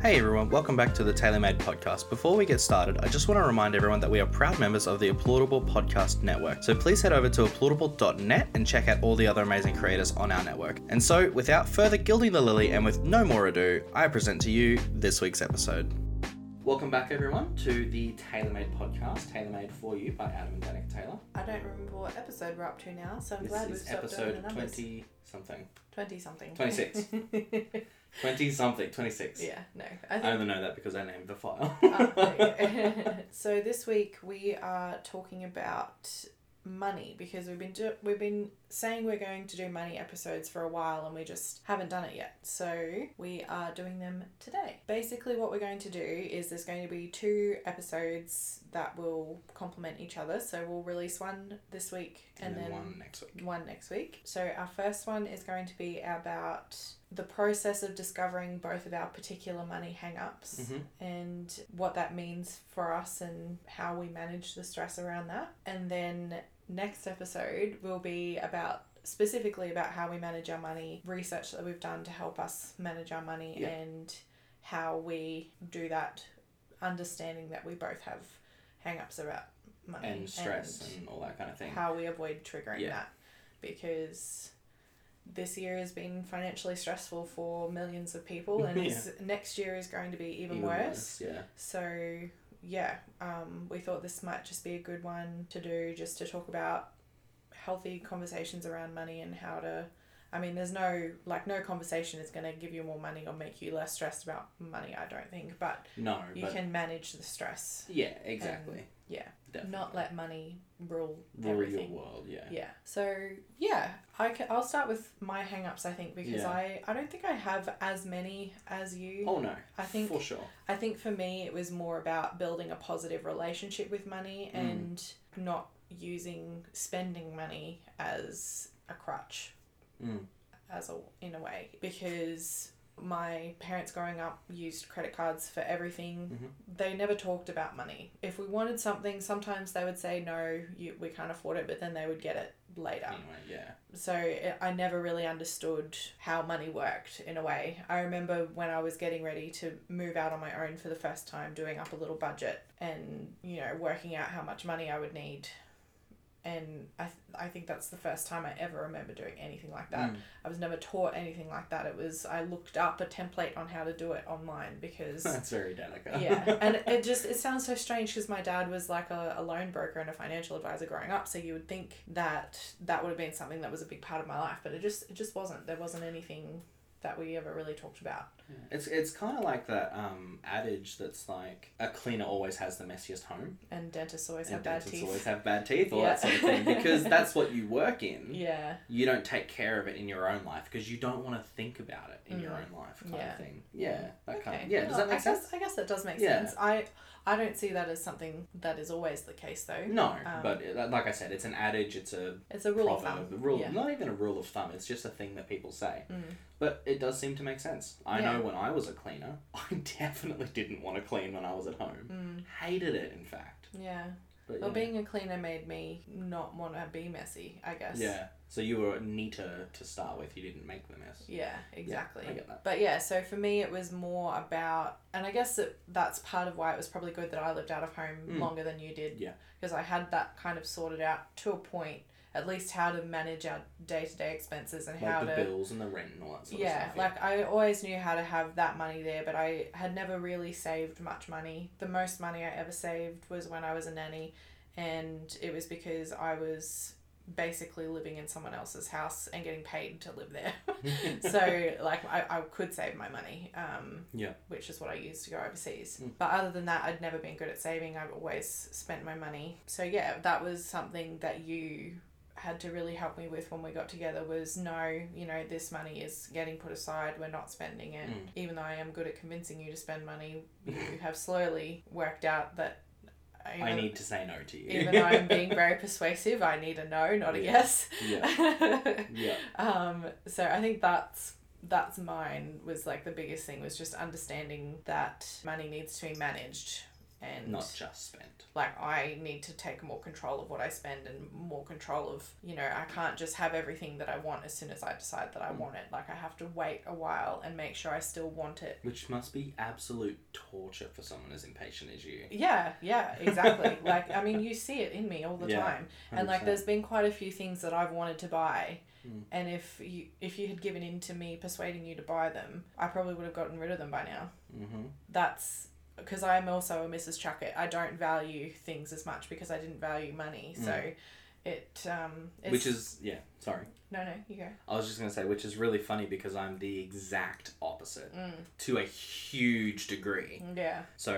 Hey everyone, welcome back to the TaylorMade podcast. Before we get started, I just want to remind everyone that we are proud members of the Applaudable Podcast Network. So please head over to applaudable.net and check out all the other amazing creators on our network. And so, without further gilding the lily and with no more ado, I present to you this week's episode. Welcome back everyone to the TaylorMade podcast, TaylorMade for you by Adam and Danica Taylor. I don't remember what episode we're up to now, so I'm This glad we is stopped doing episode the numbers. 20 something. 20 something. 26. 20 something, 26. yeah, no. I I think. only know that because I named the file. Oh, there you go. so this week we are talking about money because we've been do- we've been saying we're going to do money episodes for a while and we just haven't done it yet. So we are doing them today. Basically what we're going to do is there's going to be two episodes that will complement each other. So we'll release one this week and, and, then, then one next week. one next week. So our first one is going to be about the process of discovering both of our particular money hang-ups Mhm. and what that means for us and how we manage the stress around that. And then next episode will be about specifically about how we manage our money, research that we've done to help us manage our money Yeah. and how we do that understanding that we both have hang-ups about money And stress and, all that kind of thing. how we avoid triggering Yeah. that because this year has been financially stressful for millions of people and it's, next year is going to be even, worse. Yeah. so yeah um, we thought this might just be a good one to do just to talk about healthy conversations around money and how to i mean there's no like no conversation is going to give you more money or make you less stressed about money i don't think but No, you but can manage the stress yeah, exactly. Yeah Definitely. not let money rule Rule everything your world. Yeah. yeah. So yeah, I can, I'll start with my hang-ups I think because Yeah. I I don't think I have as many as you. Oh no. I think for sure. I think for me it was more about building a positive relationship with money Mm. and not using spending money as a crutch Mm. as a in a way because my parents growing up used credit cards for everything. Mhm. They never talked about money. If we wanted something, sometimes they would say no, you, we can't afford it, but then they would get it later. Anyway, yeah. So it, I never really understood how money worked in a way. I remember when I was getting ready to move out on my own for the first time, doing up a little budget and, you know, working out how much money I would need. And I, th- I think that's the first time I ever remember doing anything like that. Mm. I was never taught anything like that. It was, I looked up a template on how to do it online because That's very delicate. yeah and it just it sounds so strange because my dad was like a, a loan broker and a financial advisor growing up so you would think that that would have been something that was a big part of my life but it just it just wasn't there wasn't anything that we ever really talked about It's it's kind of like that um, adage that's like a cleaner always has the messiest home, and dentists always and have bad teeth always have bad teeth, all Yeah. that sort of thing, because that's what you work in. yeah You don't take care of it in your own life because you don't want to think about it in your Mm. own life, kind Yeah. of thing. Yeah, that kind okay of yeah. Does that make I sense? guess, I guess that does make Yeah. sense I I don't see that as something that is always the case though No, Um, but like I said, it's an adage. It's a it's a rule of thumb a rule, yeah not even a rule of thumb. It's just a thing that people say. Mm. But it does seem to make sense. I Yeah. Know when I was a cleaner, I definitely didn't want to clean when I was at home. Mm. Hated it, in fact. yeah But well yeah. being a cleaner made me not want to be messy I guess yeah. So you were neater to start with. You didn't make the mess. Yeah, exactly. I get that. But yeah, so for me, it was more about, and I guess that that's part of why it was probably good that I lived out of home Mm. longer than you did. Yeah. Because I had that kind of sorted out to a point, at least how to manage our day to day expenses and Like how the to. bills and the rent and all that sort Yeah, of stuff. like I always knew how to have that money there, but I had never really saved much money. The most money I ever saved was when I was a nanny, and it was because I was basically living in someone else's house and getting paid to live there. so like I, I could save my money um, Yeah. which is what i used to go overseas Mm. but other than that i'd never been good at saving i've always spent my money so yeah that was something that you had to really help me with when we got together was no you know this money is getting put aside we're not spending it Mm. even though i am good at convincing you to spend money you have slowly worked out that I need to say no to you. even though i'm being very persuasive i need a no not a yes Yeah. yeah. um, so I think that's that's mine was like the biggest thing was just understanding that money needs to be managed and Not just spend. like I need to take more control of what I spend and more control of you know I can't just have everything that I want as soon as I decide that I Mm. want it like I have to wait a while and make sure I still want it Which must be absolute torture for someone as impatient as you. yeah yeah exactly like I mean you see it in me all the Yeah, time and like 100%. there's been quite a few things that I've wanted to buy Mm. and if you if you had given in to me persuading you to buy them I probably would have gotten rid of them by now Mm-hmm. that's because I'm also a Mrs. Chuckett. I don't value things as much because I didn't value money. So it um it's, Mm. Which is, yeah, sorry. no no you go I was just going to say, which is really funny because I'm the exact opposite mm, to a huge degree. yeah So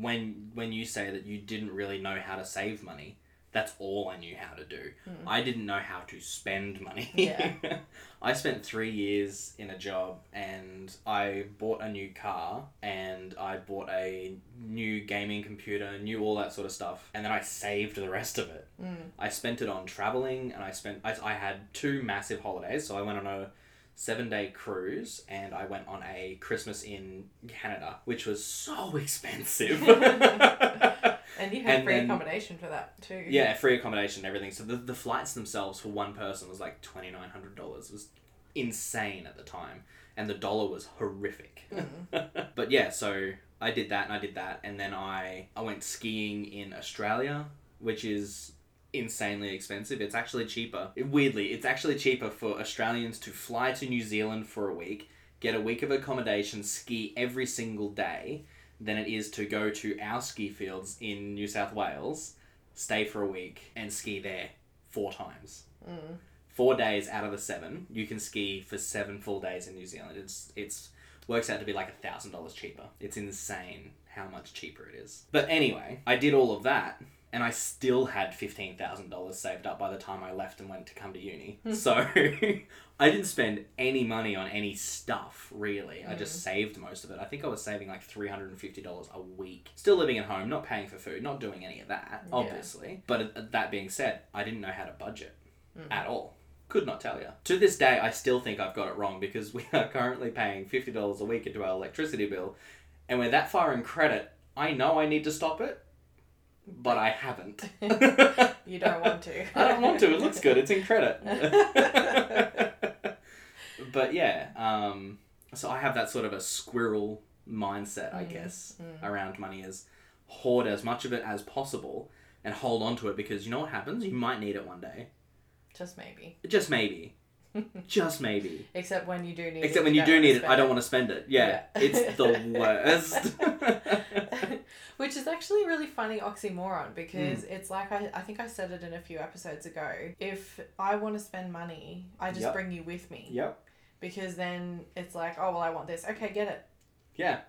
when when you say that you didn't really know how to save money, that's all I knew how to do. Mm. I didn't know how to spend money. Yeah. I spent three years in a job and I bought a new car and I bought a new gaming computer, new all that sort of stuff, and then I saved the rest of it. mm, I spent it on traveling and I spent I, I had two massive holidays. So I went on a seven day cruise and I went on a Christmas in Canada, which was so expensive. and you had And free then- accommodation for that too yeah, free accommodation and everything. So the, the flights themselves for one person was like twenty nine hundred dollars. was insane at the time. And the dollar was horrific. Mm. but yeah, so I did that and I did that and then I I went skiing in Australia, which is insanely expensive. It's actually cheaper. Weirdly, it's actually cheaper for Australians to fly to New Zealand for a week, get a week of accommodation, ski every single day, than it is to go to our ski fields in New South Wales, stay for a week, and ski there four times. Mm. Four days out of the seven, you can ski for seven full days in New Zealand. It's it's works out to be like a thousand dollars cheaper. It's insane how much cheaper it is. But anyway, I did all of that and I still had fifteen thousand dollars saved up by the time I left and went to come to uni. so I didn't spend any money on any stuff really. I just saved most of it. I think I was saving like three hundred and fifty dollars a week. Still living at home, not paying for food, not doing any of that, Yeah. obviously. But uh, that being said, I didn't know how to budget Mm. at all. Could not tell you. To this day, I still think I've got it wrong because we are currently paying fifty dollars a week into our electricity bill, and we're that far in credit. I know I need to stop it, but I haven't. you don't want to I don't want to. It looks good. It's in credit. but yeah, um, so I have that sort of a squirrel mindset, I Mm, guess, mm. around money is hoard as much of it as possible and hold on to it because you know what happens? You might need it one day. just maybe Just maybe. Just maybe. except when you do need Except it, when you don't do need it, I don't want to spend it. Yeah, Yeah. it's the worst. Which is actually a really funny oxymoron because Mm. it's like I, I think I said it in a few episodes ago. If I want to spend money, I just Yep. bring you with me. yep. Because then it's like, oh, well, I want this. Okay, get it. Yeah.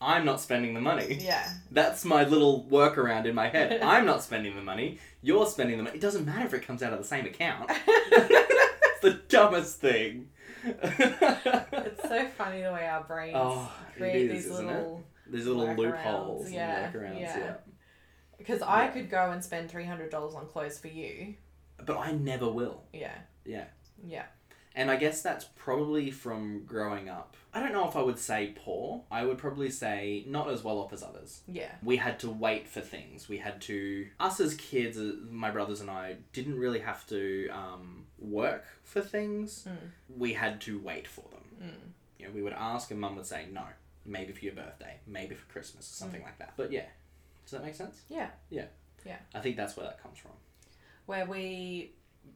I'm not spending the money. Yeah. That's my little workaround in my head. I'm not spending the money. You're spending the money. It doesn't matter if it comes out of the same account. it's the dumbest thing. it's so funny the way our brains Oh, create is, these isn't it? These little loopholes yeah, and workarounds. yeah. Yeah. Because I Yeah. could go and spend $300 on clothes for you. But I never will. Yeah. Yeah. Yeah. And I guess that's probably from growing up. I don't know if I would say poor. I would probably say not as well off as others. Yeah. We had to wait for things. We had to. Us as kids, uh, my brothers and I, didn't really have to um, work for things. Mm. We had to wait for them. Mm. You know, we would ask, and mum would say no. Maybe for your birthday, maybe for Christmas, or something mm. like that. But yeah, does that make sense? Yeah. Yeah. Yeah. I think that's where that comes from. where we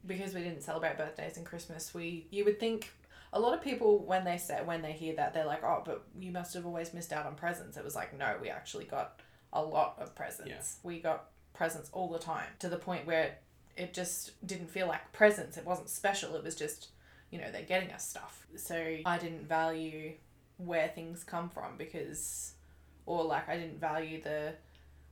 because we didn't celebrate birthdays and Christmas, we you would think a lot of people when they say when they hear that they're like, oh, but you must have always missed out on presents. It was like, no, we actually got a lot of presents. Yeah. We got presents all the time to the point where it just didn't feel like presents. It wasn't special. It was just, you know, they're getting us stuff. So I didn't value where things come from because, or like I didn't value the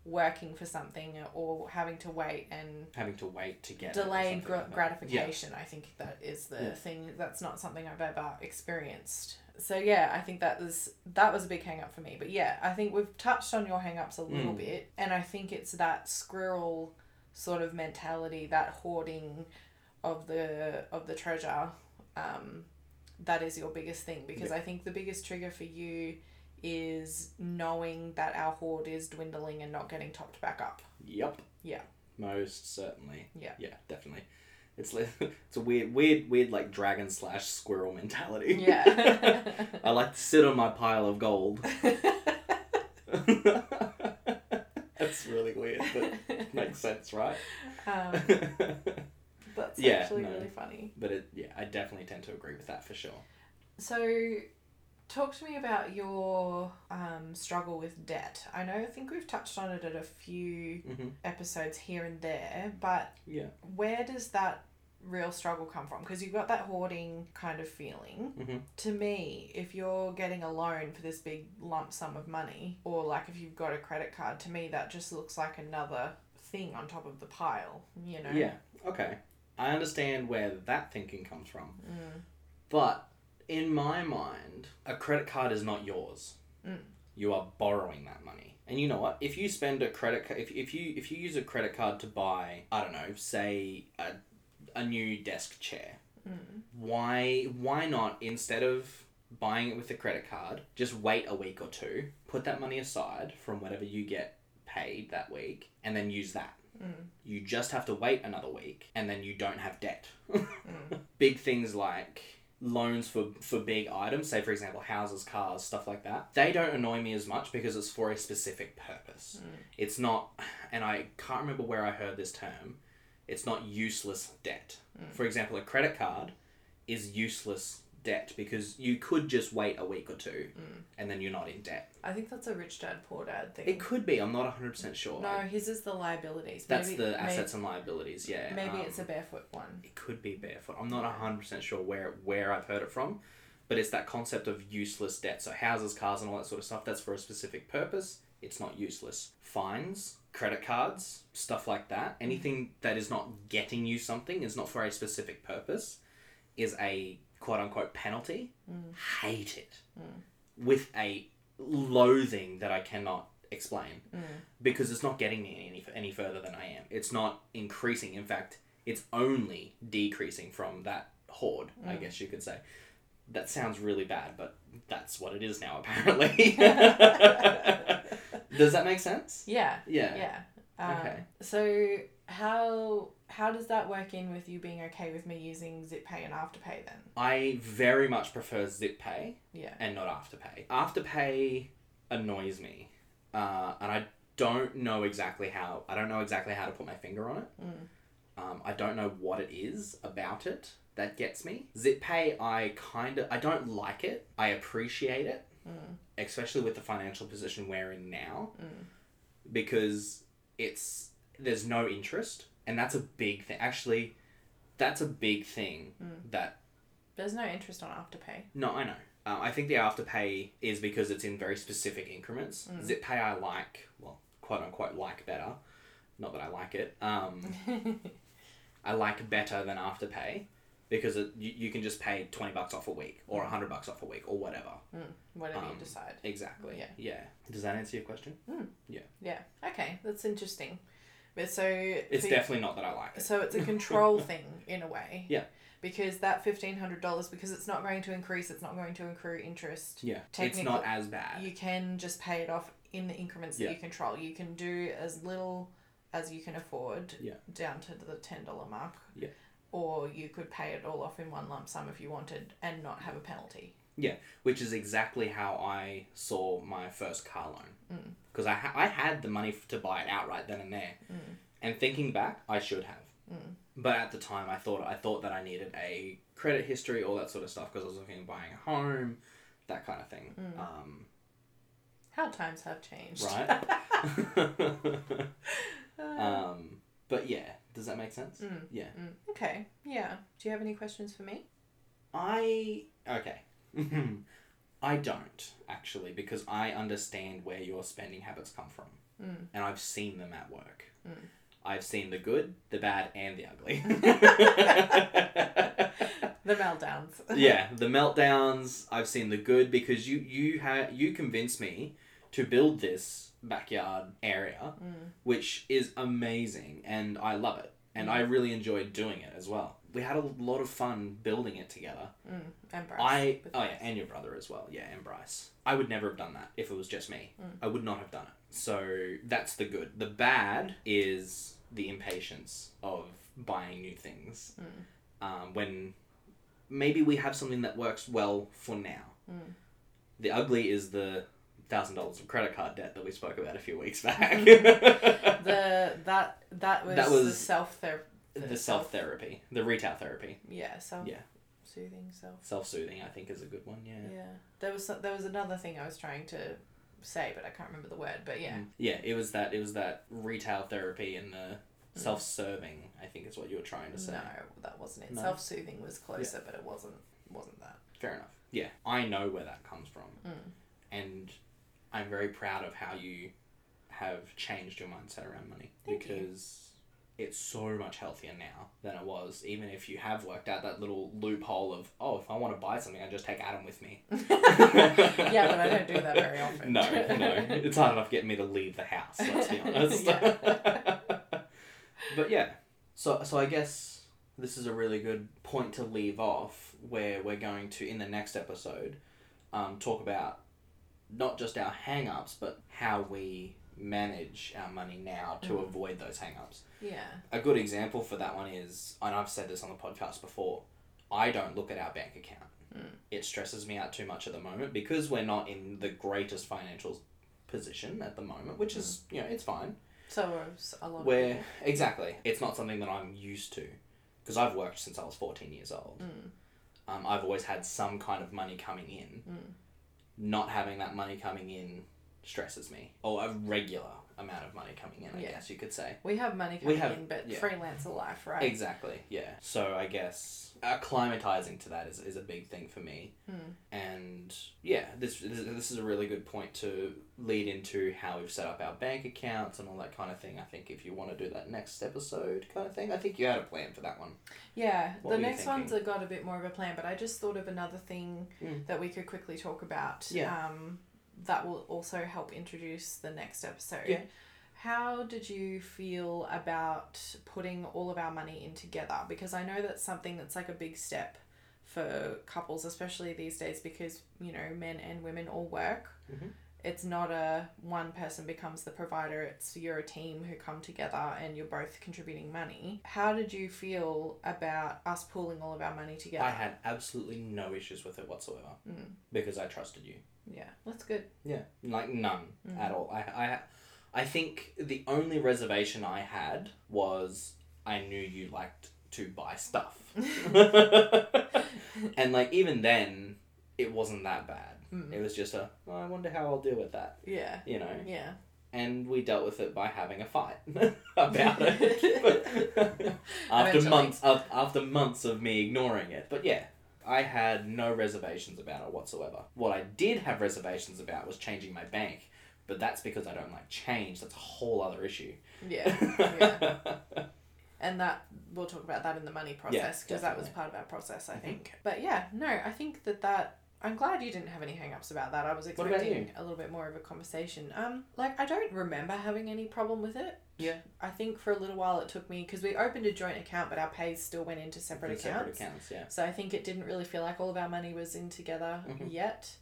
working for something or having to wait and Having to wait to get delayed gra- like gratification i think that is the Yeah. thing. That's not something i've ever experienced. So yeah i think that was that was a big hang up for me. But yeah i think we've touched on your hang ups a little Mm. bit and i think it's that squirrel sort of mentality that hoarding of the of the treasure um, that is your biggest thing because i think the biggest trigger for you is knowing that our hoard is dwindling and not getting topped back up. Yep. Yeah. Most certainly. Yeah. Yeah, definitely. It's like it's a weird, weird, weird like dragon slash squirrel mentality. Yeah. I like to sit on my pile of gold. That's really weird, but makes sense, right? um, that's Yeah, actually no. really funny. But it, yeah, I definitely tend to agree with that for sure. So, talk to me about your um, struggle with debt. I know, I think we've touched on it at a few Mm-hmm. episodes here and there, but Yeah. where does that real struggle come from? Because you've got that hoarding kind of feeling. Mhm. To me, if you're getting a loan for this big lump sum of money, or like if you've got a credit card, to me that just looks like another thing on top of the pile, you know? Yeah. Okay. I understand where that thinking comes from, Mm. but in my mind, a credit card is not yours. Mm. You are borrowing that money. And you know what? If you spend a credit card, if, if you if you use a credit card to buy, I don't know, say a, a new desk chair, Mm. why why not instead of buying it with a credit card, just wait a week or two, put that money aside from whatever you get paid that week, and then use that. Mm. You just have to wait another week, and then you don't have debt. Mm. Big things like loans for for big items, say for example houses, cars, stuff like that. They don't annoy me as much because it's for a specific purpose. Mm. It's not, and I can't remember where I heard this term. It's not useless debt. Mm. For example, a credit card is useless debt because you could just wait a week or two Mm. and then you're not in debt. I think that's a rich dad, poor dad thing. It could be. I'm not 100% sure. no, his is the liabilities. That's maybe, the assets and liabilities. Yeah. Maybe, maybe um, it's a barefoot one. It could be barefoot. I'm not 100% sure where where I've heard it from, but it's that concept of useless debt. So houses, cars, and all that sort of stuff. That's for a specific purpose. It's not useless. Fines, credit cards, stuff like that. Anything that is not getting you something is not for a specific purpose, is a quote unquote penalty. Mm. Hate it Mm. with a loathing that I cannot explain Mm. because it's not getting me any any further than I am. It's not increasing. In fact, it's only decreasing from that hoard. I Mm. guess you could say. That sounds really bad, but that's what it is now. Apparently. Does that make sense? Yeah. Yeah. Yeah. Um, Okay. So how how does that work in with you being okay with me using ZipPay and Afterpay then? I very much prefer ZipPay Yeah. and not Afterpay. Afterpay annoys me, uh, and I don't know exactly how. I don't know exactly how to put my finger on it. Mm. Um, I don't know what it is about it that gets me. ZipPay, I kind of I don't like it. I appreciate it, Mm. especially with the financial position we're in now, Mm. because it's there's no interest, and that's a big thing. Actually, that's a big thing Mm. that There's no interest on Afterpay. no, I know. Uh, I think the afterpay is because it's in very specific increments. Mm. ZipPay I like, well, quote unquote, like better. Not that I like it. Um, I like better than afterpay because it, you, you can just pay 20 bucks off a week or 100 bucks off a week or whatever. Mm. Whatever Um, you decide. Exactly. Yeah. Yeah. Does that answer your question? Yeah. Yeah. Okay, that's interesting. But so It's definitely not that I like it. So it's a control thing in a way. Yeah. Because that fifteen hundred dollars, because it's not going to increase, it's not going to accrue interest. Yeah. It's not as bad. You can just pay it off in the increments Yeah. that you control. You can do as little as you can afford. Yeah. Down to the ten dollar mark. Yeah. Or you could pay it all off in one lump sum if you wanted and not have a penalty. Which is exactly how I saw my first car loan. Mm. Because I, ha- I had the money f- to buy it outright then and there. Mm. And thinking back, I should have. Mm. But at the time, I thought I thought that I needed a credit history, all that sort of stuff, because I was looking at buying a home, that kind of thing. Mm. Um, How times have changed. right? Uh, um, but yeah, does that make sense? mm. Yeah. Mm. Okay. Yeah. Do you have any questions for me? I okay. I don't actually because I understand where your spending habits come from, Mm. and I've seen them at work. Mm. I've seen the good, the bad, and the ugly. The meltdowns. yeah, the meltdowns. I've seen the good because you you ha- you convinced me to build this backyard area, Mm. which is amazing, and I love it, and I really enjoyed doing it as well. We had a lot of fun building it together. Mm. And Bryce. I oh yeah, and your brother as well. Yeah, and Bryce. I would never have done that if it was just me. Mm. I would not have done it. So that's the good. The bad is the impatience of buying new things. Mm. Um, when maybe we have something that works well for now. Mm. The ugly is the thousand dollars of credit card debt that we spoke about a few weeks back. the that that was, That the was self therapy. The self therapy, the retail therapy, Yeah, self Yeah. soothing self. self soothing. I think is a good one. Yeah. Yeah. There was there was another thing I was trying to say, but I can't remember the word. But yeah. Mm. Yeah, it was that it was that retail therapy and the self serving, I think is what you were trying to say. No, that wasn't it. No? Self soothing was closer, but it wasn't wasn't that. Fair enough. Yeah. I know where that comes from. Mm. And I'm very proud of how you have changed your mindset around money. Thank you. It's so much healthier now than it was, even if you have worked out that little loophole of, oh, if I want to buy something, I just take Adam with me. yeah, but I don't do that very often. No, no. It's hard enough getting me to leave the house, let's be honest. Yeah. but yeah. So so I guess this is a really good point to leave off where we're going to in the next episode um, talk about not just our hang ups but how we manage our money now to Mm. avoid those hang ups. Yeah. A good example for that one is, and I've said this on the podcast before, I don't look at our bank account. Mm. It stresses me out too much at the moment because we're not in the greatest financial position at the moment, which is, you know, it's fine. So a lot Where, of people. exactly, it's not something that I'm used to because I've worked since I was 14 years old. Mm. Um, I've always had some kind of money coming in. Mm. Not having that money coming in stresses me, or a regular amount of money coming in, I Yeah. guess you could say. We have money coming have- in, but yeah. freelancer life, right? Exactly, yeah. So I guess acclimatizing to that is, is a big thing for me. Mm. And yeah, this, this is a really good point to lead into how we've set up our bank accounts and all that kind of thing. I think if you want to do that next episode kind of thing, I think you had a plan for that one. Yeah, What the next one's got a bit more of a plan, but I just thought of another thing Mm. that we could quickly talk about. Yeah. Um, that will also help introduce the next episode. Yeah. How did you feel about putting all of our money in together? Because I know that's something that's like a big step for couples, especially these days, because you know men and women all work. Mhm. It's not a one person becomes the provider. It's you're a team who come together and you're both contributing money. How did you feel about us pooling all of our money together? I had absolutely no issues with it whatsoever Mm. because I trusted you. Yeah, that's good. Yeah, like none Mhm. at all. I, I, I think the only reservation I had was I knew you liked to buy stuff, and like even then, it wasn't that bad. Mm. It was just a, oh, I wonder how I'll deal with that, Yeah, you know. yeah. And we dealt with it by having a fight about it after Eventually. months of, after months of me ignoring it. But yeah, I had no reservations about it whatsoever. What I did have reservations about was changing my bank, but that's because I don't like change. That's a whole other issue. Yeah, yeah. and that we'll talk about that in the money process because that was part of our process, I Mhm. think. But yeah, no, I think that that. I'm glad you didn't have any hang-ups about that. I was expecting a little bit more of a conversation. Um, like I don't remember having any problem with it. Yeah. I think for a little while it took me because we opened a joint account, but our pays still went into separate The separate accounts. accounts, yeah. So I think it didn't really feel like all of our money was in together Mhm. yet.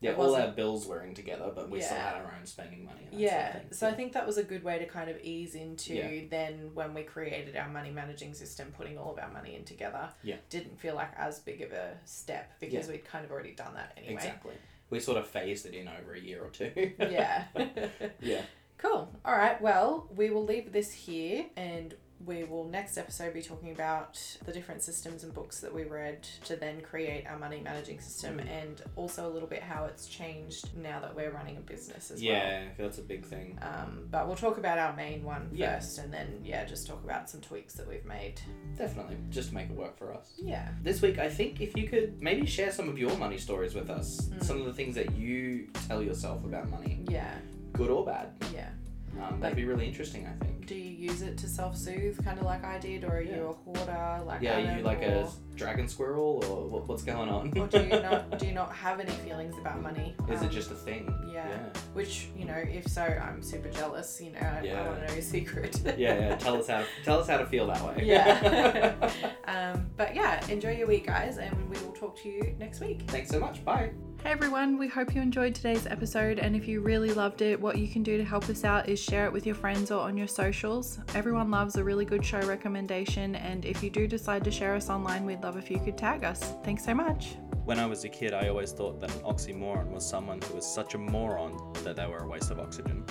Yeah, all our bills were in together, but we still had our own spending money. And Yeah, sort of so I think that was a good way to kind of ease into Yeah. then when we created our money managing system, putting all of our money in together. Yeah. Didn't feel like as big of a step because we'd kind of already done that anyway. exactly. We sort of phased it in over a year or two. Yeah. yeah. cool. All right. Well, we will leave this here and we will next episode be talking about the different systems and books that we read to then create our money managing system Mm. and also a little bit how it's changed now that we're running a business as well. Yeah, that's a big thing. Um, but we'll talk about our main one Yeah. first, and then yeah, just talk about some tweaks that we've made. Definitely, just to make it work for us. Yeah, This week, I think if you could maybe share some of your money stories with us, Mm. some of the things that you tell yourself about money, yeah, good or bad. yeah. Um, that'd be really interesting, I think. Do you use it to self soothe, kind of like I did, or are Yeah. you a hoarder like Yeah, are you like or, a dragon squirrel, or what, what's going on? or do you not do you not have any feelings about money? Is it Um, just a thing? yeah. Which you know, if so, I'm super jealous. You know, I, Yeah. I want to know your secret. Yeah, yeah. Tell us how. Tell us how to feel that way. Yeah. um, but yeah, enjoy your week, guys, and we will talk to you next week. Thanks so much. Bye. Hey everyone, we hope you enjoyed today's episode. And if you really loved it, what you can do to help us out is share it with your friends or on your socials. Everyone loves a really good show recommendation. And if you do decide to share us online, we'd love if you could tag us. Thanks so much. When I was a kid, I always thought that an oxymoron was someone who was such a moron that they were a waste of oxygen.